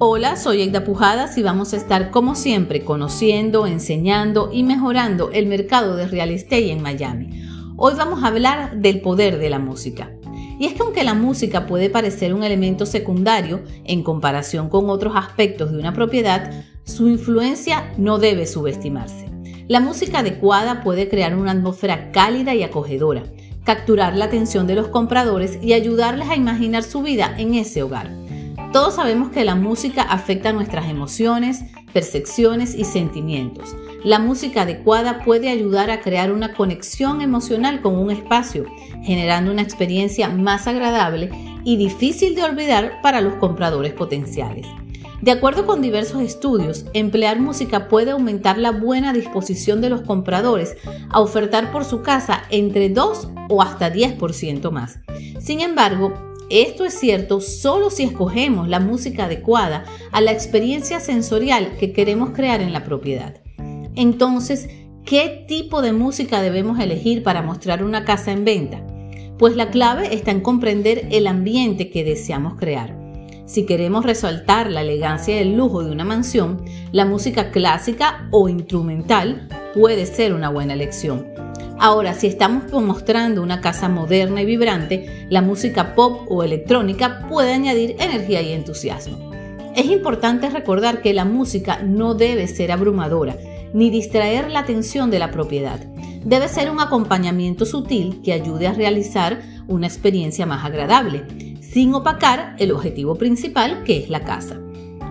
Hola, soy Egda Pujadas y vamos a estar como siempre conociendo, enseñando y mejorando el mercado de real estate en Miami. Hoy vamos a hablar del poder de la música. Y es que aunque la música puede parecer un elemento secundario en comparación con otros aspectos de una propiedad, su influencia no debe subestimarse. La música adecuada puede crear una atmósfera cálida y acogedora, capturar la atención de los compradores y ayudarles a imaginar su vida en ese hogar. Todos sabemos que la música afecta nuestras emociones, percepciones y sentimientos. La música adecuada puede ayudar a crear una conexión emocional con un espacio, generando una experiencia más agradable y difícil de olvidar para los compradores potenciales. De acuerdo con diversos estudios, emplear música puede aumentar la buena disposición de los compradores a ofertar por su casa entre 2 o hasta 10% más. Sin embargo, esto es cierto solo si escogemos la música adecuada a la experiencia sensorial que queremos crear en la propiedad. Entonces, ¿qué tipo de música debemos elegir para mostrar una casa en venta? Pues la clave está en comprender el ambiente que deseamos crear. Si queremos resaltar la elegancia y el lujo de una mansión, la música clásica o instrumental puede ser una buena elección. Ahora, si estamos mostrando una casa moderna y vibrante, la música pop o electrónica puede añadir energía y entusiasmo. Es importante recordar que la música no debe ser abrumadora ni distraer la atención de la propiedad. Debe ser un acompañamiento sutil que ayude a realizar una experiencia más agradable, sin opacar el objetivo principal que es la casa.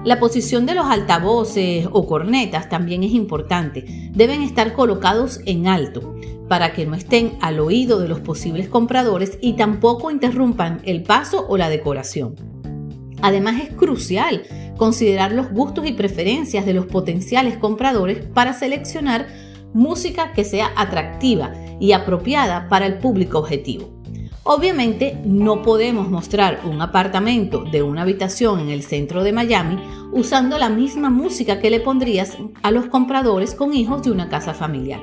La posición de los altavoces o cornetas también es importante. Deben estar colocados en alto para que no estén al oído de los posibles compradores y tampoco interrumpan el paso o la decoración. Además es crucial considerar los gustos y preferencias de los potenciales compradores para seleccionar música que sea atractiva y apropiada para el público objetivo. Obviamente no podemos mostrar un apartamento de una habitación en el centro de Miami usando la misma música que le pondrías a los compradores con hijos de una casa familiar.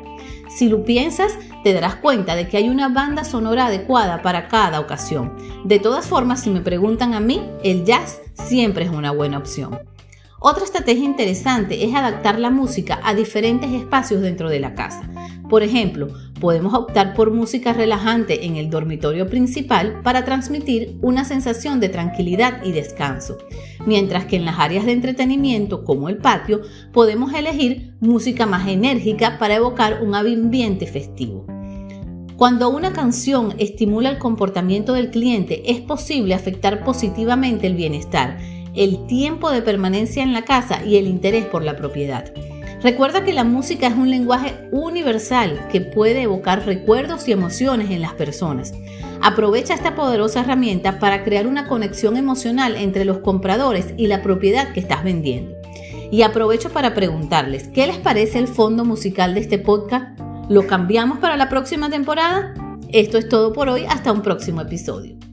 Si lo piensas, te darás cuenta de que hay una banda sonora adecuada para cada ocasión. De todas formas, si me preguntan a mí, el jazz siempre es una buena opción. Otra estrategia interesante es adaptar la música a diferentes espacios dentro de la casa. Por ejemplo, podemos optar por música relajante en el dormitorio principal para transmitir una sensación de tranquilidad y descanso, mientras que en las áreas de entretenimiento como el patio podemos elegir música más enérgica para evocar un ambiente festivo. Cuando una canción estimula el comportamiento del cliente, es posible afectar positivamente el bienestar el tiempo de permanencia en la casa y el interés por la propiedad. Recuerda que la música es un lenguaje universal que puede evocar recuerdos y emociones en las personas. Aprovecha esta poderosa herramienta para crear una conexión emocional entre los compradores y la propiedad que estás vendiendo. Y aprovecho para preguntarles, ¿qué les parece el fondo musical de este podcast? ¿Lo cambiamos para la próxima temporada? Esto es todo por hoy, hasta un próximo episodio.